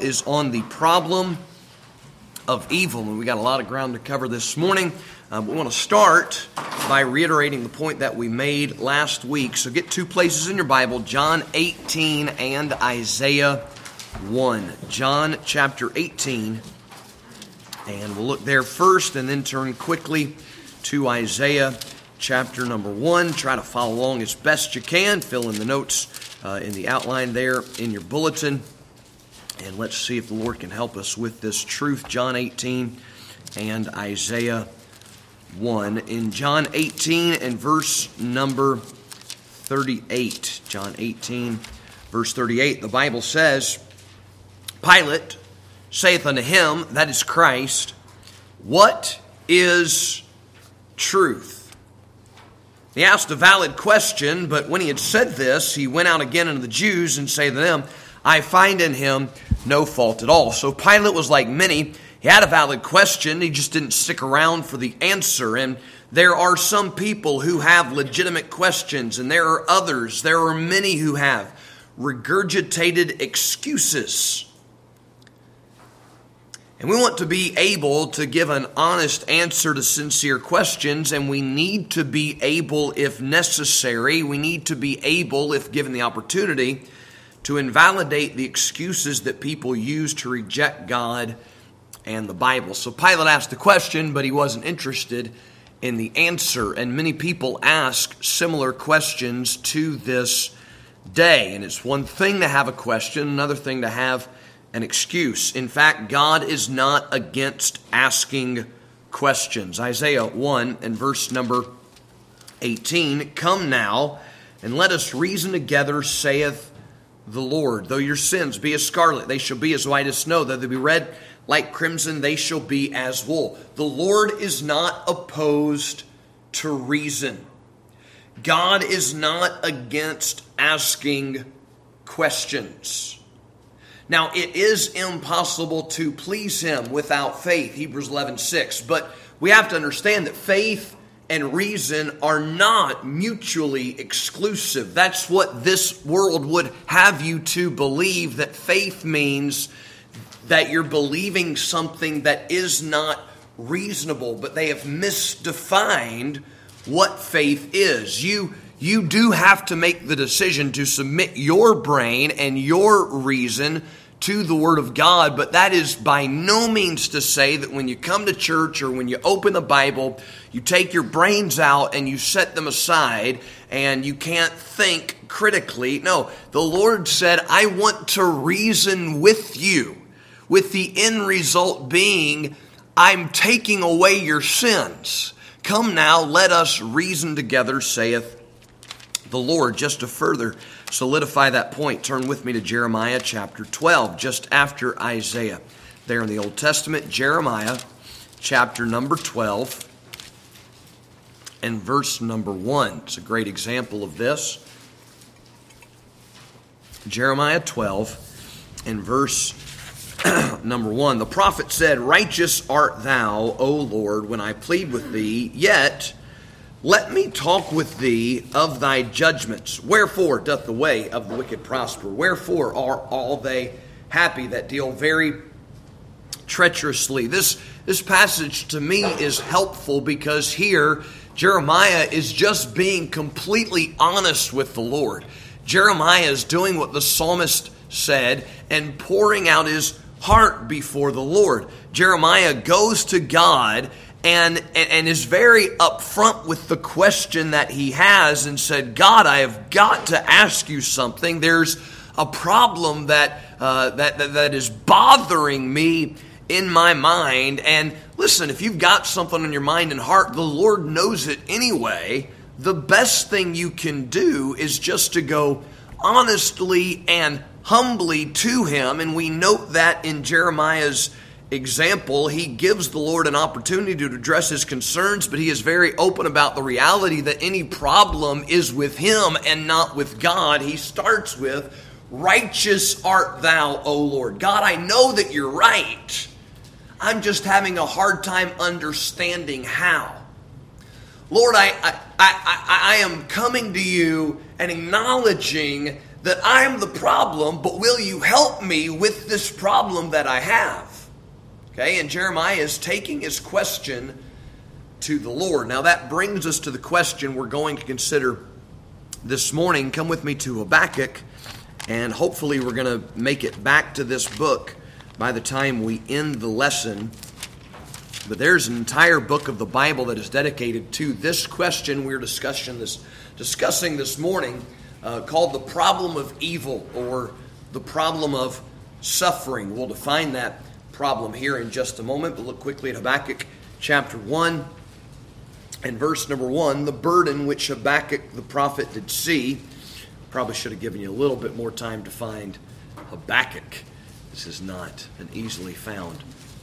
is on the problem of evil, and we got a lot of ground to cover this morning. Uh, we want to start by reiterating the point that we made last week. So get two places in your Bible John 18 and Isaiah 1. John chapter 18, and we'll look there first and then turn quickly to Isaiah chapter number 1. Try to follow along as best you can, fill in the notes uh, in the outline there in your bulletin. And let's see if the Lord can help us with this truth. John 18 and Isaiah 1. In John 18 and verse number 38, John 18, verse 38, the Bible says, Pilate saith unto him, that is Christ, What is truth? He asked a valid question, but when he had said this, he went out again unto the Jews and said to them, I find in him no fault at all. So Pilate was like many. He had a valid question, he just didn't stick around for the answer. And there are some people who have legitimate questions, and there are others, there are many who have regurgitated excuses. And we want to be able to give an honest answer to sincere questions, and we need to be able, if necessary, we need to be able, if given the opportunity, to invalidate the excuses that people use to reject God and the Bible. So Pilate asked the question, but he wasn't interested in the answer. And many people ask similar questions to this day. And it's one thing to have a question, another thing to have an excuse. In fact, God is not against asking questions. Isaiah 1 and verse number 18 Come now, and let us reason together, saith the Lord. Though your sins be as scarlet, they shall be as white as snow. Though they be red like crimson, they shall be as wool. The Lord is not opposed to reason. God is not against asking questions. Now, it is impossible to please Him without faith, Hebrews 11 6. But we have to understand that faith and reason are not mutually exclusive. That's what this world would have you to believe that faith means that you're believing something that is not reasonable, but they have misdefined what faith is. You you do have to make the decision to submit your brain and your reason to the Word of God, but that is by no means to say that when you come to church or when you open the Bible, you take your brains out and you set them aside and you can't think critically. No, the Lord said, I want to reason with you, with the end result being, I'm taking away your sins. Come now, let us reason together, saith the Lord. Just to further solidify that point, turn with me to Jeremiah chapter 12, just after Isaiah. There in the Old Testament, Jeremiah chapter number 12 and verse number 1. It's a great example of this. Jeremiah 12 and verse number 1. The prophet said, Righteous art thou, O Lord, when I plead with thee, yet let me talk with thee of thy judgments. Wherefore doth the way of the wicked prosper? Wherefore are all they happy that deal very treacherously? This, this passage to me is helpful because here Jeremiah is just being completely honest with the Lord. Jeremiah is doing what the psalmist said and pouring out his heart before the Lord. Jeremiah goes to God and, and, is very upfront with the question that he has and said, God, I have got to ask you something. There's a problem that, uh, that, that, that is bothering me in my mind. And listen, if you've got something on your mind and heart, the Lord knows it anyway. The best thing you can do is just to go honestly and humbly to Him. And we note that in Jeremiah's example, he gives the Lord an opportunity to address his concerns, but he is very open about the reality that any problem is with him and not with God. He starts with, Righteous art thou, O Lord. God, I know that you're right. I'm just having a hard time understanding how. Lord, I, I, I, I, am coming to you and acknowledging that I'm the problem, but will you help me with this problem that I have? Okay, and Jeremiah is taking his question to the Lord. Now, that brings us to the question we're going to consider this morning. Come with me to Habakkuk, and hopefully, we're going to make it back to this book by the time we end the lesson. But there's an entire book of the Bible that is dedicated to this question we're discussing this, discussing this morning uh, called the problem of evil or the problem of suffering. We'll define that problem here in just a moment, but look quickly at Habakkuk chapter 1 and verse number 1 the burden which Habakkuk the prophet did see. Probably should have given you a little bit more time to find Habakkuk. This is not an easily found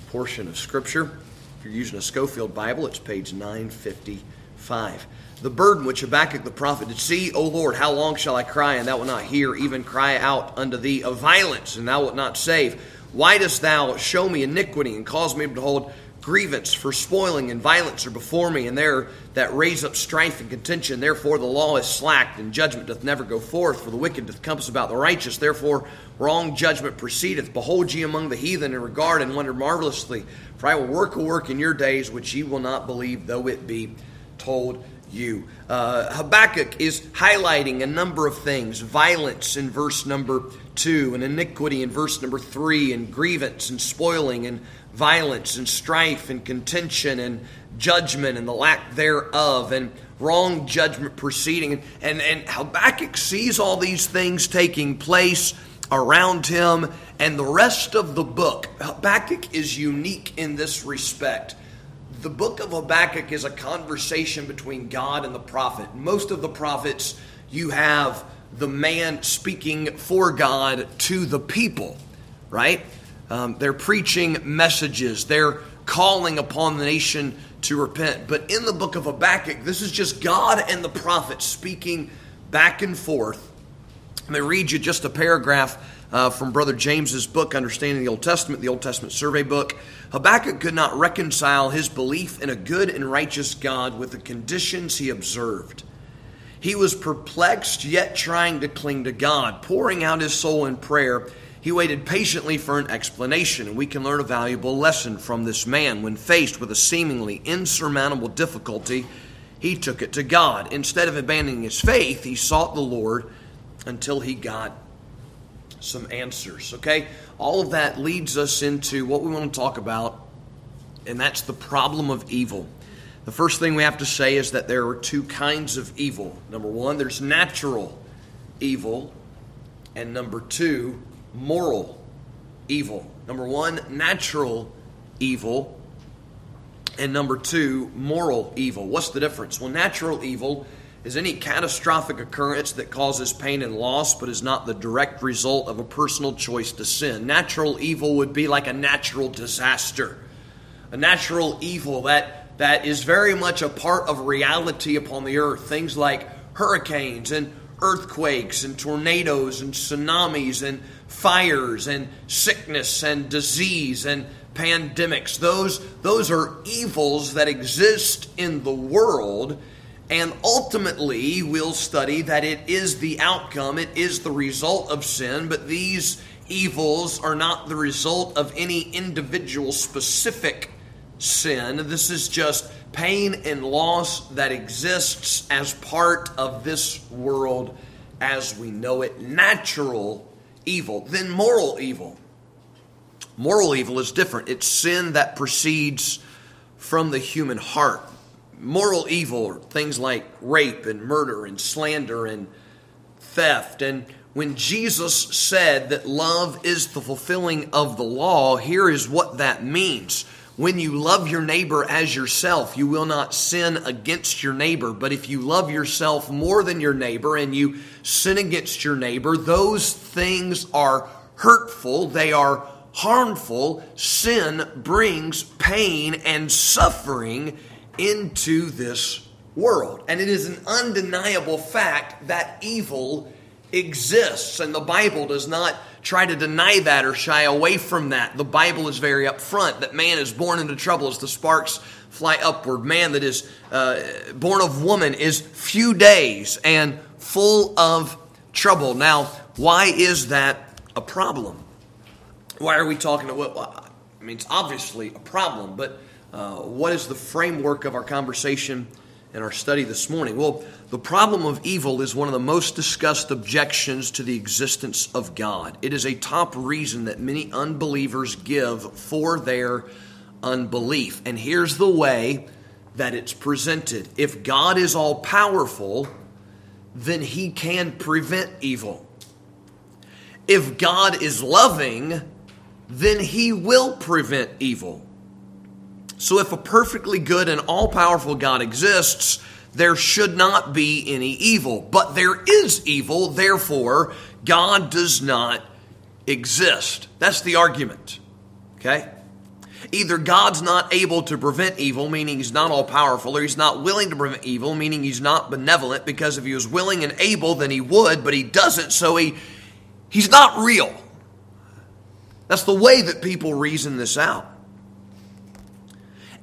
portion of Scripture. If you're using a Scofield Bible, it's page 955 the burden which Habakkuk the prophet did see, O Lord, how long shall I cry, and thou wilt not hear, even cry out unto thee of violence, and thou wilt not save? Why dost thou show me iniquity, and cause me to behold grievance? For spoiling and violence are before me, and there that raise up strife and contention. Therefore the law is slacked, and judgment doth never go forth, for the wicked doth compass about the righteous. Therefore wrong judgment proceedeth. Behold ye among the heathen, and regard and wonder marvelously. For I will work a work in your days which ye will not believe, though it be told you. Uh, Habakkuk is highlighting a number of things violence in verse number two, and iniquity in verse number three, and grievance and spoiling, and violence and strife and contention and judgment and the lack thereof, and wrong judgment proceeding. And, and Habakkuk sees all these things taking place around him, and the rest of the book. Habakkuk is unique in this respect the book of Habakkuk is a conversation between God and the prophet. Most of the prophets, you have the man speaking for God to the people, right? Um, they're preaching messages, they're calling upon the nation to repent. But in the book of Habakkuk, this is just God and the prophet speaking back and forth. Let me read you just a paragraph uh, from Brother James's book, Understanding the Old Testament, the Old Testament Survey book. Habakkuk could not reconcile his belief in a good and righteous God with the conditions he observed. He was perplexed, yet trying to cling to God, pouring out his soul in prayer. He waited patiently for an explanation, and we can learn a valuable lesson from this man. When faced with a seemingly insurmountable difficulty, he took it to God. Instead of abandoning his faith, he sought the Lord until he got some answers. Okay? All of that leads us into what we want to talk about, and that's the problem of evil. The first thing we have to say is that there are two kinds of evil. Number one, there's natural evil, and number two, moral evil. Number one, natural evil, and number two, moral evil. What's the difference? Well, natural evil is any catastrophic occurrence that causes pain and loss but is not the direct result of a personal choice to sin. Natural evil would be like a natural disaster, a natural evil that, that is very much a part of reality upon the earth. Things like hurricanes and earthquakes and tornadoes and tsunamis and fires and sickness and disease and pandemics. Those, those are evils that exist in the world and ultimately, we'll study that it is the outcome, it is the result of sin, but these evils are not the result of any individual specific sin. This is just pain and loss that exists as part of this world as we know it. Natural evil, then moral evil. Moral evil is different. It's sin that proceeds from the human heart moral evil, things like rape and murder and slander and theft. And when Jesus said that love is the fulfilling of the law, here is what that means. When you love your neighbor as yourself, you will not sin against your neighbor. But if you love yourself more than your neighbor and you sin against your neighbor, those things are hurtful, they are harmful. Sin brings pain and suffering into this world. And it is an undeniable fact that evil exists, and the Bible does not try to deny that or shy away from that. The Bible is very upfront that man is born into trouble as the sparks fly upward. Man that is uh, born of woman is few days and full of trouble. Now, Why is that a problem? Why are we talking about? Well, I mean, it's obviously a problem, but uh, what is the framework of our conversation and our study this morning? Well, the problem of evil is one of the most discussed objections to the existence of God. It is a top reason that many unbelievers give for their unbelief. And here's the way that it's presented if God is all powerful, then he can prevent evil. If God is loving, then he will prevent evil. So if a perfectly good and all powerful God exists, there should not be any evil. But there is evil, therefore, God does not exist. That's the argument. Okay? Either God's not able to prevent evil, meaning he's not all powerful, or he's not willing to prevent evil, meaning he's not benevolent, because if he was willing and able, then he would, but he doesn't, so he he's not real. That's the way that people reason this out.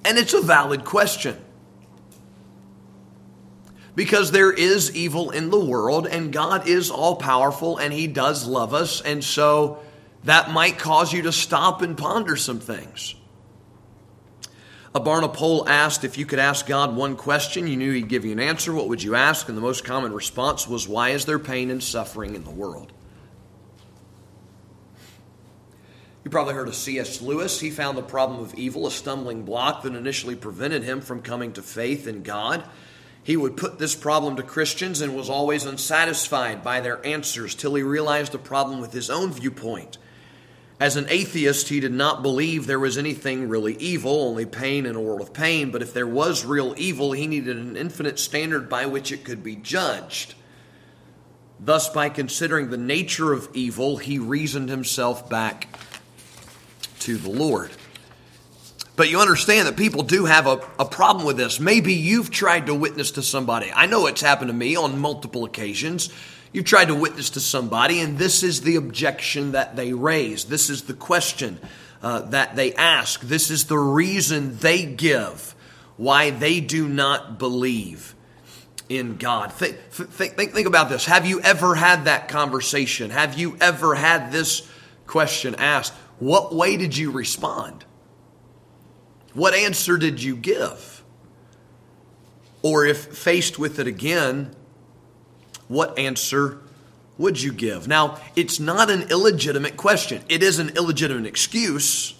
And it's a valid question. Because there is evil in the world, and God is all powerful, and He does love us, and so that might cause you to stop and ponder some things. A Barna poll asked if you could ask God one question, you knew He'd give you an answer. What would you ask? And the most common response was, Why is there pain and suffering in the world? You probably heard of C.S. Lewis. He found the problem of evil a stumbling block that initially prevented him from coming to faith in God. He would put this problem to Christians and was always unsatisfied by their answers till he realized the problem with his own viewpoint. As an atheist, he did not believe there was anything really evil, only pain in a world of pain. But if there was real evil, he needed an infinite standard by which it could be judged. Thus, by considering the nature of evil, he reasoned himself back to the Lord. But you understand that people do have a, a problem with this. Maybe you've tried to witness to somebody. I know it's happened to me on multiple occasions You've tried to witness to somebody, and this is the objection that they raise. This is the question uh, that they ask. This is the reason they give why they do not believe in God. Think, think, think, about this. Have you ever had that conversation? Have you ever had this question asked? What way did you respond? What answer did you give? Or if faced with it again, what answer would you give? Now, it's not an illegitimate question. It is an illegitimate excuse,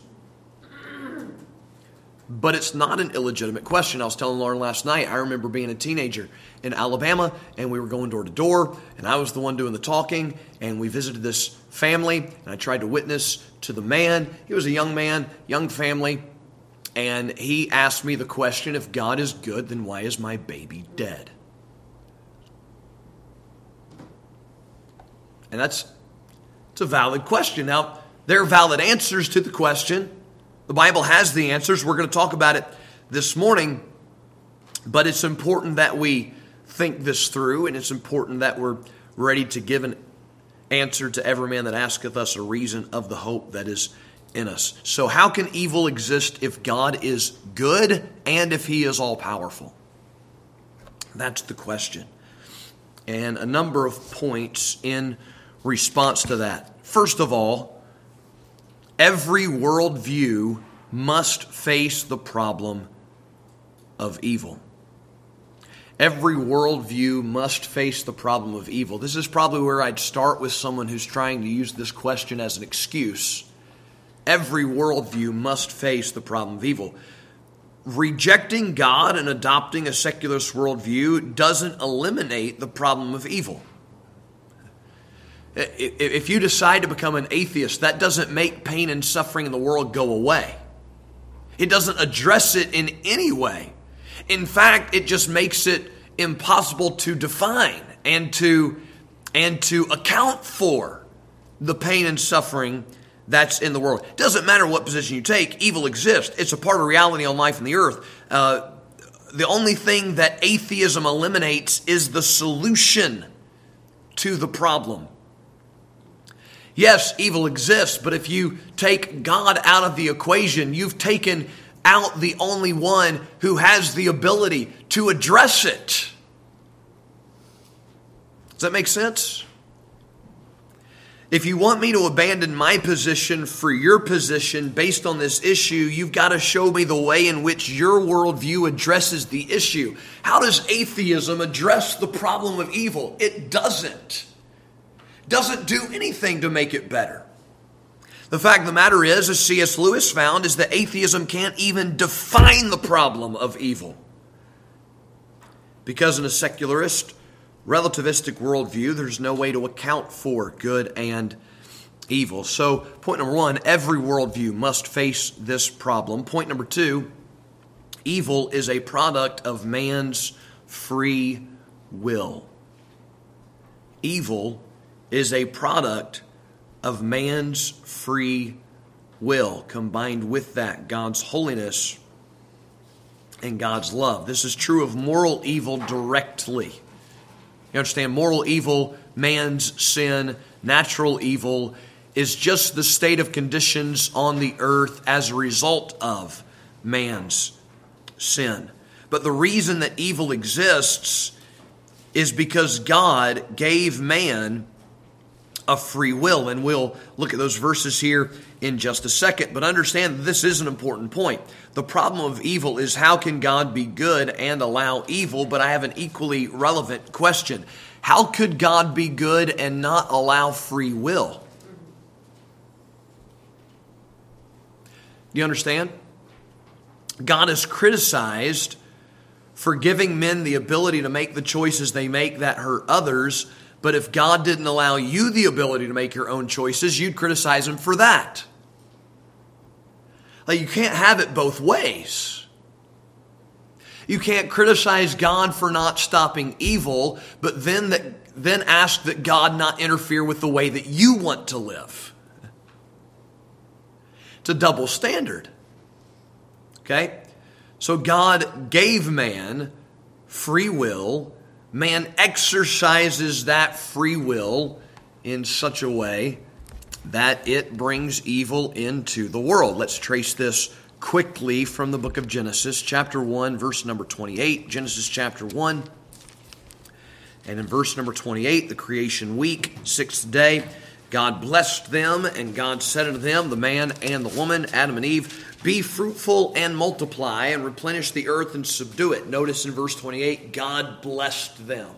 but it's not an illegitimate question. I was telling Lauren last night, I remember being a teenager in Alabama, and we were going door to door, and I was the one doing the talking, and we visited this family, and I tried to witness to the man. He was a young man, young family, and he asked me the question if God is good, then why is my baby dead? And that's it's a valid question. Now, there are valid answers to the question. The Bible has the answers. We're going to talk about it this morning. But it's important that we think this through, and it's important that we're ready to give an answer to every man that asketh us a reason of the hope that is in us. So, how can evil exist if God is good and if He is all powerful? That's the question. And a number of points in response to that. First of all, every worldview must face the problem of evil. Every worldview must face the problem of evil. This is probably where I'd start with someone who's trying to use this question as an excuse. Every worldview must face the problem of evil. Rejecting God and adopting a secularist worldview doesn't eliminate the problem of evil. If you decide to become an atheist, that doesn't make pain and suffering in the world go away. It doesn't address it in any way. In fact, it just makes it impossible to define and to and to account for the pain and suffering that's in the world. It doesn't matter what position you take, evil exists. It's a part of reality on life in the earth. Uh, the only thing that atheism eliminates is the solution to the problem. Yes, evil exists, but if you take God out of the equation, you've taken out the only one who has the ability to address it. Does that make sense? If you want me to abandon my position for your position based on this issue, you've got to show me the way in which your worldview addresses the issue. How does atheism address the problem of evil? It doesn't. Doesn't do anything to make it better. The fact of the matter is, as C.S. Lewis found, is that atheism can't even define the problem of evil. Because in a secularist, relativistic worldview, there's no way to account for good and evil. So, point number one, every worldview must face this problem. Point number two, evil is a product of man's free will. Evil is a product of man's free will. Combined with that, God's holiness and God's love. This is true of moral evil directly. You understand, moral evil, man's sin, natural evil is just the state of conditions on the earth as a result of man's sin. But the reason that evil exists is because God gave man a free will. And we'll look at those verses here in just a second. But understand this is an important point. The problem of evil is how can God be good and allow evil? But I have an equally relevant question. How could God be good and not allow free will? Do you understand? God is criticized for giving men the ability to make the choices they make that hurt others but if God didn't allow you the ability to make your own choices, you'd criticize Him for that. Like, you can't have it both ways. You can't criticize God for not stopping evil, but then, that, then ask that God not interfere with the way that you want to live. It's a double standard. Okay? So God gave man free will man exercises that free will in such a way that it brings evil into the world. Let's trace this quickly from the book of Genesis, chapter 1, verse number 28. Genesis chapter 1. And in verse number 28, the creation week, sixth day, God blessed them, and God said unto them, the man and the woman, Adam and Eve, be fruitful and multiply and replenish the earth and subdue it. Notice in verse 28, God blessed them.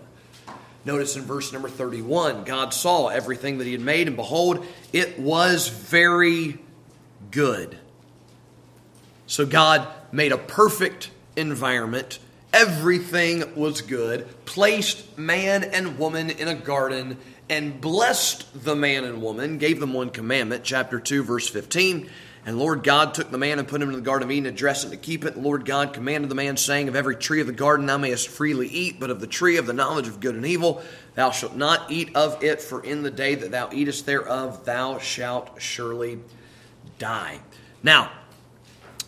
Notice in verse number 31, God saw everything that He had made, and behold, it was very good. So God made a perfect environment. Everything was good, placed man and woman in a garden, and blessed the man and woman, gave them one commandment, chapter 2, verse 15 and Lord God took the man and put him in the garden of Eden and dressed it to keep it. And Lord God commanded the man, saying, Of every tree of the garden thou mayest freely eat, but of the tree of the knowledge of good and evil thou shalt not eat of it, for in the day that thou eatest thereof thou shalt surely die. Now,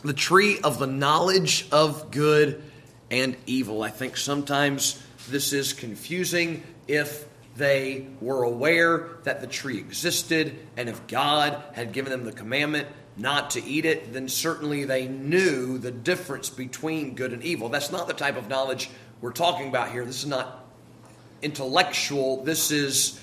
the tree of the knowledge of good and evil. I think sometimes this is confusing if they were aware that the tree existed and if God had given them the commandment not to eat it, then certainly they knew the difference between good and evil. That's not the type of knowledge we're talking about here. This is not intellectual, this is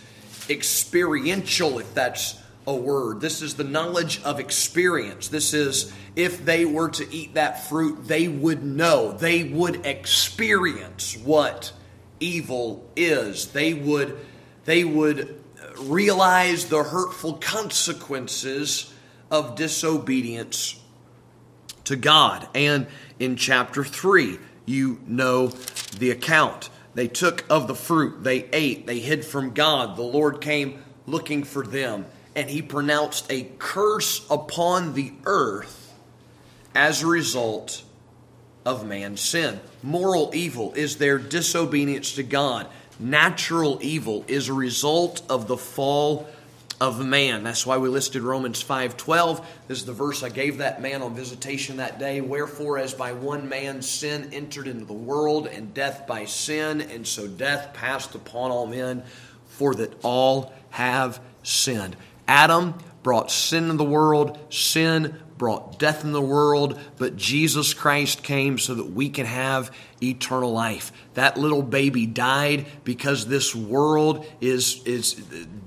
experiential, if that's a word. This is the knowledge of experience. This is if they were to eat that fruit, they would know, they would experience what evil is. They would they would realize the hurtful consequences of disobedience to God. And in chapter 3, you know the account. They took of the fruit, they ate, they hid from God. The Lord came looking for them, and he pronounced a curse upon the earth as a result of man's sin. Moral evil is their disobedience to God. Natural evil is a result of the fall of man. That's why we listed Romans 5:12. This is the verse I gave that man on visitation that day. Wherefore as by one man sin entered into the world and death by sin, and so death passed upon all men, for that all have sinned. Adam brought sin into the world, sin brought death in the world, but Jesus Christ came so that we can have eternal life. That little baby died because this world is, is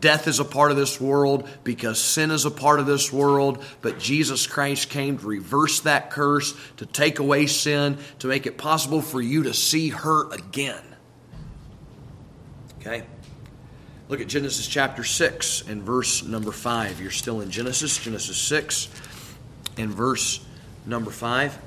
death is a part of this world, because sin is a part of this world, but Jesus Christ came to reverse that curse, to take away sin, to make it possible for you to see her again. Okay? Look at Genesis chapter 6 and verse number 5. You're still in Genesis, Genesis 6 and verse number 5.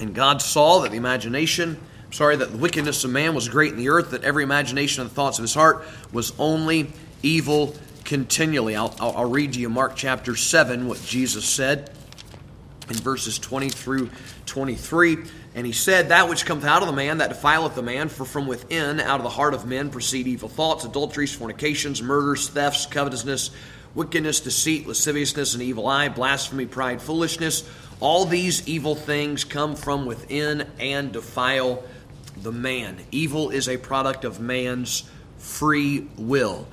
And God saw that the imagination, sorry, that the wickedness of man was great in the earth, that every imagination of the thoughts of his heart was only evil continually. I'll, I'll, I'll read to you Mark chapter 7, what Jesus said in verses 20 through 23. And he said, That which cometh out of the man, that defileth the man, for from within, out of the heart of men, proceed evil thoughts, adulteries, fornications, murders, thefts, covetousness, wickedness, deceit, lasciviousness, an evil eye, blasphemy, pride, foolishness. All these evil things come from within and defile the man. Evil is a product of man's free will,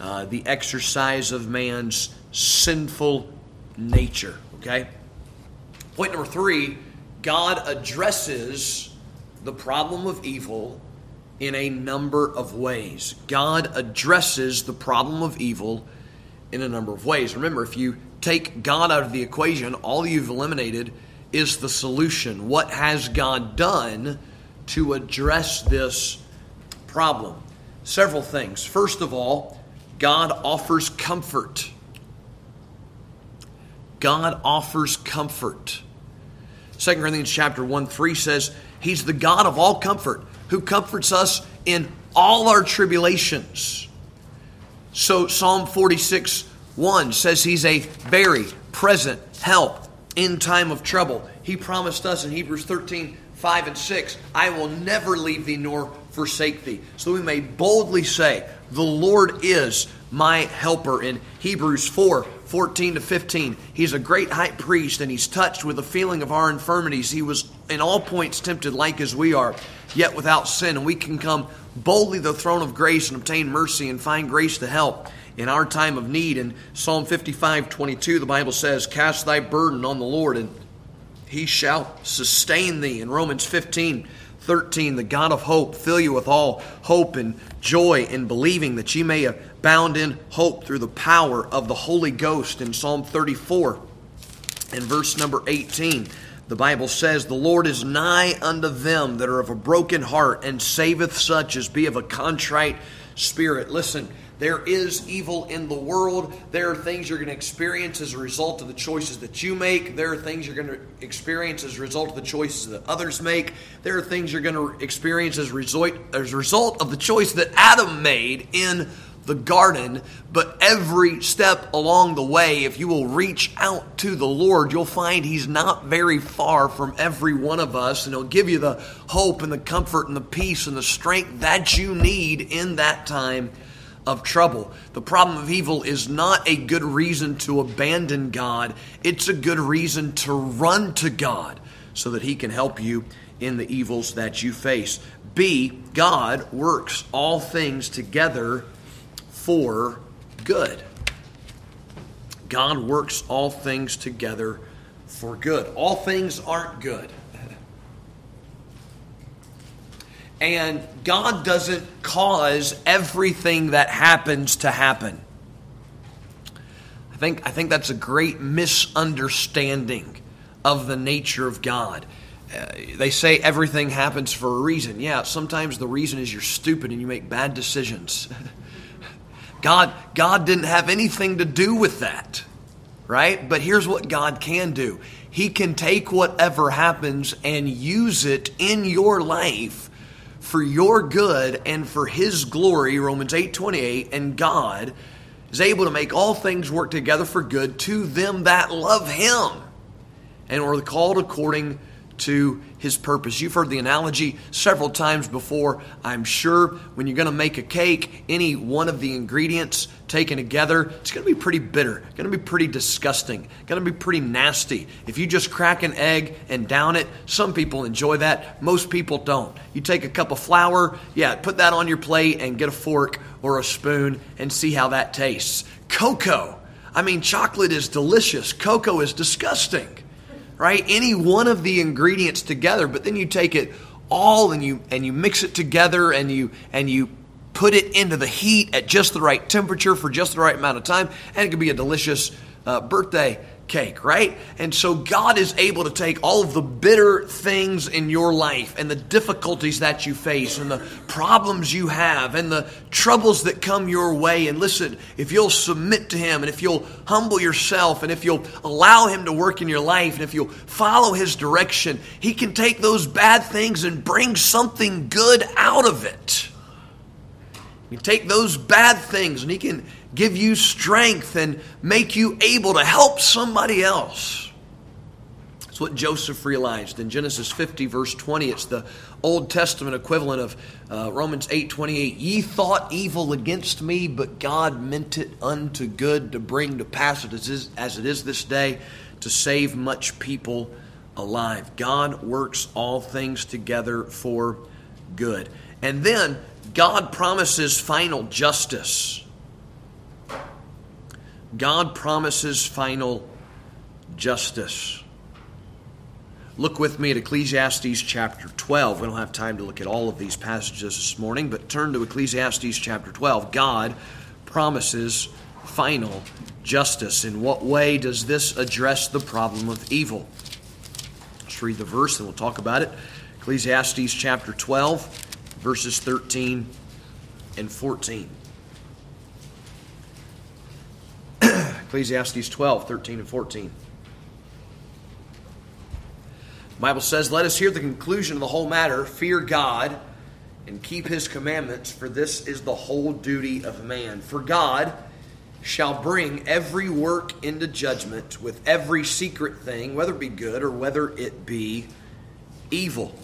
uh, the exercise of man's sinful nature. Okay? Point number three God addresses the problem of evil in a number of ways. God addresses the problem of evil in a number of ways. Remember, if you take God out of the equation, all you've eliminated is the solution. What has God done to address this problem? Several things. First of all, God offers comfort. God offers comfort. 2 Corinthians chapter 1 3 says, He's the God of all comfort, who comforts us in all our tribulations. So Psalm 46 1 says He's a very present help in time of trouble. He promised us in Hebrews 13 5 and 6, I will never leave thee nor forsake thee. So we may boldly say, The Lord is my helper. In Hebrews 4 14 to 15, he's a great high priest and he's touched with the feeling of our infirmities. He was in all points tempted like as we are, yet without sin. And we can come boldly to the throne of grace and obtain mercy and find grace to help in our time of need. In Psalm 55 22, the Bible says, Cast thy burden on the Lord, and he shall sustain thee. In Romans 15 13, the God of hope fill you with all hope and joy in believing that ye may abound in hope through the power of the Holy Ghost. In Psalm 34 and verse number 18, the Bible says, The Lord is nigh unto them that are of a broken heart, and saveth such as be of a contrite spirit. Listen, there is evil in the world. There are things you're going to experience as a result of the choices that you make. There are things you're going to experience as a result of the choices that others make. There are things you're going to experience as, result, as a result of the choice that Adam made in the garden. But every step along the way, if you will reach out to the Lord, you'll find He's not very far from every one of us. And He'll give you the hope and the comfort and the peace and the strength that you need in that time of trouble. The problem of evil is not a good reason to abandon God, it's a good reason to run to God so that He can help you in the evils that you face. B, God works all things together for good. God works all things together for good. All things aren't good. And God doesn't cause everything that happens to happen. I think, I think that's a great misunderstanding of the nature of God. Uh, they say everything happens for a reason. Yeah, sometimes the reason is you're stupid and you make bad decisions. God, God didn't have anything to do with that, right? But here's what God can do He can take whatever happens and use it in your life for your good and for his glory romans 8:28 and god is able to make all things work together for good to them that love him and are called according to his purpose. You've heard the analogy several times before, I'm sure. When you're going to make a cake, any one of the ingredients taken together, it's going to be pretty bitter, going to be pretty disgusting, going to be pretty nasty. If you just crack an egg and down it, some people enjoy that, most people don't. You take a cup of flour, yeah, put that on your plate and get a fork or a spoon and see how that tastes. Cocoa I mean, chocolate is delicious, cocoa is disgusting, right? Any one of the ingredients together, but then you take it all and you and you mix it together and you and you put it into the heat at just the right temperature for just the right amount of time, and it can be a delicious uh, birthday cake, right? And so God is able to take all of the bitter things in your life and the difficulties that you face and the problems you have and the troubles that come your way. And listen, if you'll submit to Him and if you'll humble yourself and if you'll allow Him to work in your life and if you'll follow His direction, He can take those bad things and bring something good out of it. Can take those bad things and He can give you strength and make you able to help somebody else. That's what Joseph realized in Genesis 50, verse 20. It's the Old Testament equivalent of uh, Romans 8 28. Ye thought evil against me, but God meant it unto good to bring to pass it as, is, as it is this day to save much people alive. God works all things together for good. And then God promises final justice. God promises final justice. Look with me at Ecclesiastes chapter 12. We don't have time to look at all of these passages this morning, but turn to Ecclesiastes chapter 12. God promises final justice. In what way does this address the problem of evil? Let's read the verse and we'll talk about it. Ecclesiastes chapter 12, verses 13 and 14. Ecclesiastes 12, 13, and 14. The Bible says, Let us hear the conclusion of the whole matter. Fear God and keep his commandments, for this is the whole duty of man. For God shall bring every work into judgment with every secret thing, whether it be good or whether it be evil.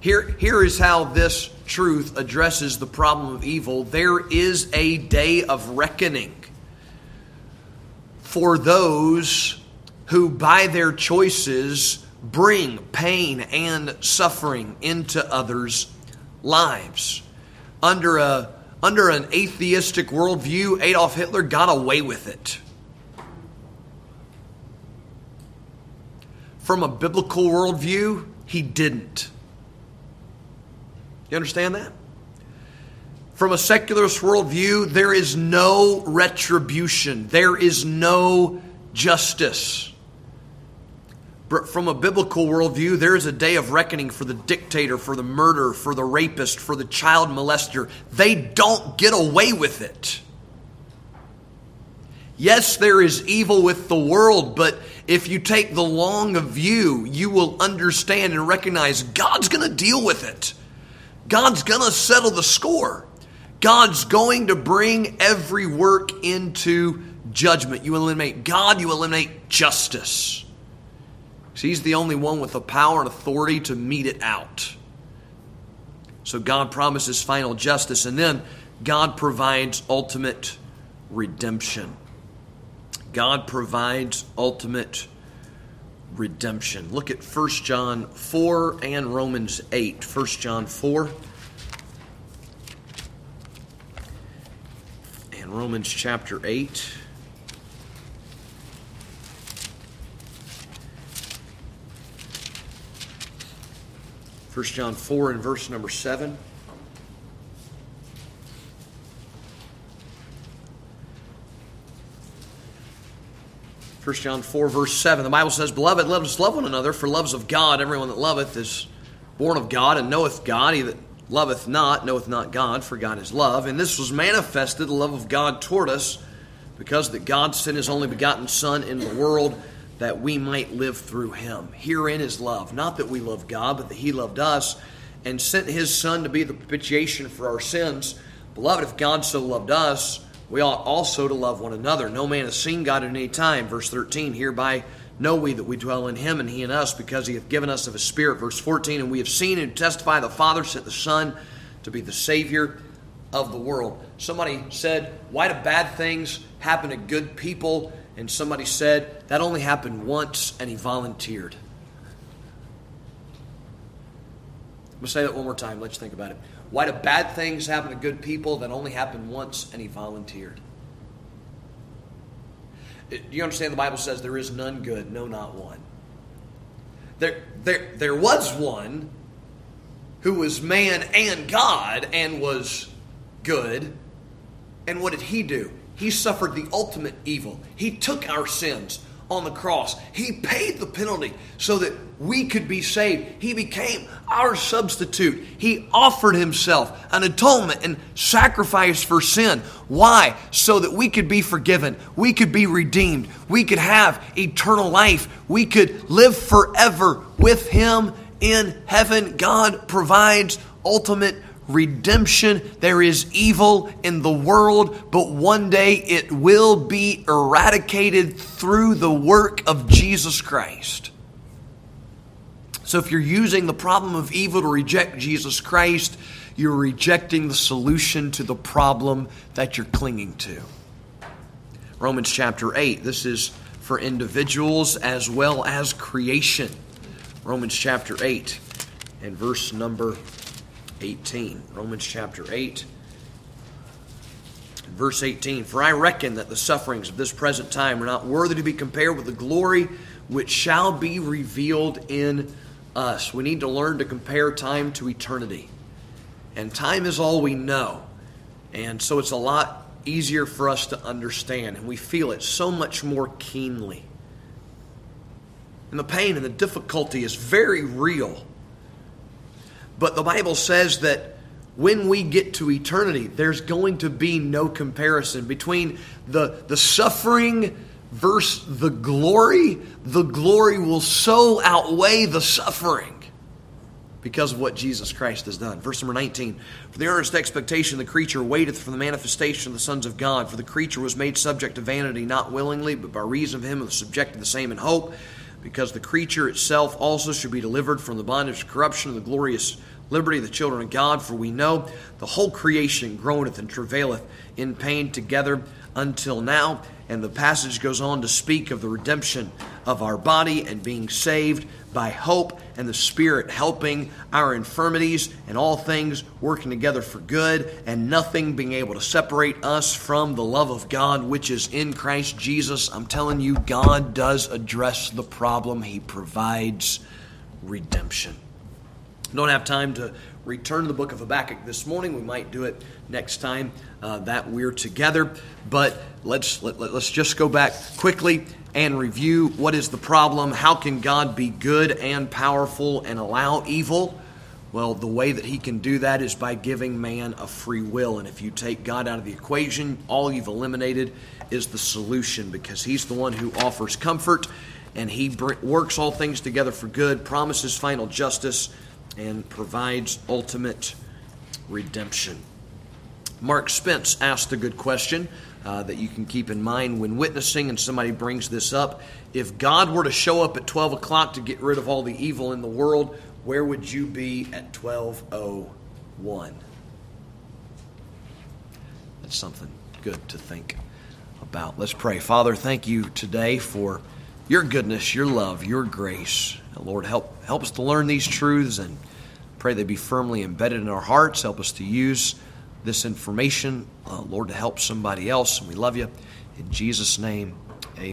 Here, here is how this truth addresses the problem of evil. There is a day of reckoning for those who, by their choices, bring pain and suffering into others' lives. Under, a, under an atheistic worldview, Adolf Hitler got away with it. From a biblical worldview, he didn't. You understand that? From a secularist worldview, there is no retribution, there is no justice. But from a biblical worldview, there is a day of reckoning for the dictator, for the murderer, for the rapist, for the child molester. They don't get away with it. Yes, there is evil with the world, but if you take the long view, you will understand and recognize God's going to deal with it. God's going to settle the score. God's going to bring every work into judgment. You eliminate God, you eliminate justice. He's the only one with the power and authority to mete it out. So God promises final justice, and then God provides ultimate redemption. God provides ultimate redemption. Look at 1 John 4 and Romans 8. 1 John 4 Romans chapter 8. First John 4 and verse number 7. First John 4, verse 7. The Bible says, Beloved, let us love one another, for loves of God. Everyone that loveth is born of God and knoweth God. He that loveth not, knoweth not God, for God is love. And this was manifested, the love of God toward us, because that God sent his only begotten Son in the world that we might live through him. Herein is love. Not that we love God, but that he loved us and sent his Son to be the propitiation for our sins. Beloved, if God so loved us, we ought also to love one another. No man has seen God at any time. Verse 13, hereby know we that we dwell in him and he in us because he hath given us of his spirit. Verse 14 and we have seen and testify the father sent the son to be the savior of the world. Somebody said why do bad things happen to good people? And somebody said that only happened once and he volunteered. I'm going to say that one more time. Let's think about it. Why do bad things happen to good people that only happened once and he volunteered Do you understand the Bible says there is none good, no, not one. There, there, there was one who was man and God and was good. And what did he do? He suffered the ultimate evil. He took our sins on the cross. He paid the penalty so that we could be saved. He became our substitute. He offered himself an atonement and sacrifice for sin. Why? So that we could be forgiven. We could be redeemed. We could have eternal life. We could live forever with him in heaven. God provides ultimate redemption. There is evil in the world, but one day it will be eradicated through the work of Jesus Christ. So if you're using the problem of evil to reject Jesus Christ, you're rejecting the solution to the problem that you're clinging to. Romans chapter 8. This is for individuals as well as creation. Romans chapter 8 and verse number 18. Romans chapter 8, verse 18. For I reckon that the sufferings of this present time are not worthy to be compared with the glory which shall be revealed in us. We need to learn to compare time to eternity. And time is all we know. And so it's a lot easier for us to understand, and we feel it so much more keenly. And the pain and the difficulty is very real. But the Bible says that when we get to eternity, there's going to be no comparison between the, the suffering versus the glory. The glory will so outweigh the suffering because of what Jesus Christ has done. Verse number 19 For the earnest expectation of the creature waiteth for the manifestation of the sons of God. For the creature was made subject to vanity, not willingly, but by reason of him who subjected the same in hope because the creature itself also should be delivered from the bondage of corruption and the glorious liberty of the children of God. For we know the whole creation groaneth and travaileth in pain together until now. And the passage goes on to speak of the redemption of our body and being saved by hope and the Spirit helping our infirmities and all things working together for good and nothing being able to separate us from the love of God which is in Christ Jesus. I'm telling you, God does address the problem, He provides redemption. Don't have time to return to the book of Habakkuk this morning. We might do it next time uh, that we're together. But let's let, let, let's just go back quickly and review what is the problem. How can God be good and powerful and allow evil? Well, the way that he can do that is by giving man a free will. And if you take God out of the equation, all you've eliminated is the solution because he's the one who offers comfort and he works all things together for good, promises final justice and provides ultimate redemption. Mark Spence asked a good question uh, that you can keep in mind when witnessing, and somebody brings this up. If God were to show up at 12 o'clock to get rid of all the evil in the world, where would you be at 1201? That's something good to think about. Let's pray. Father, thank you today for your goodness, your love, your grace. Lord, help help us to learn these truths and pray they be firmly embedded in our hearts. Help us to use this information, uh, Lord, to help somebody else. And we love you. In Jesus' name,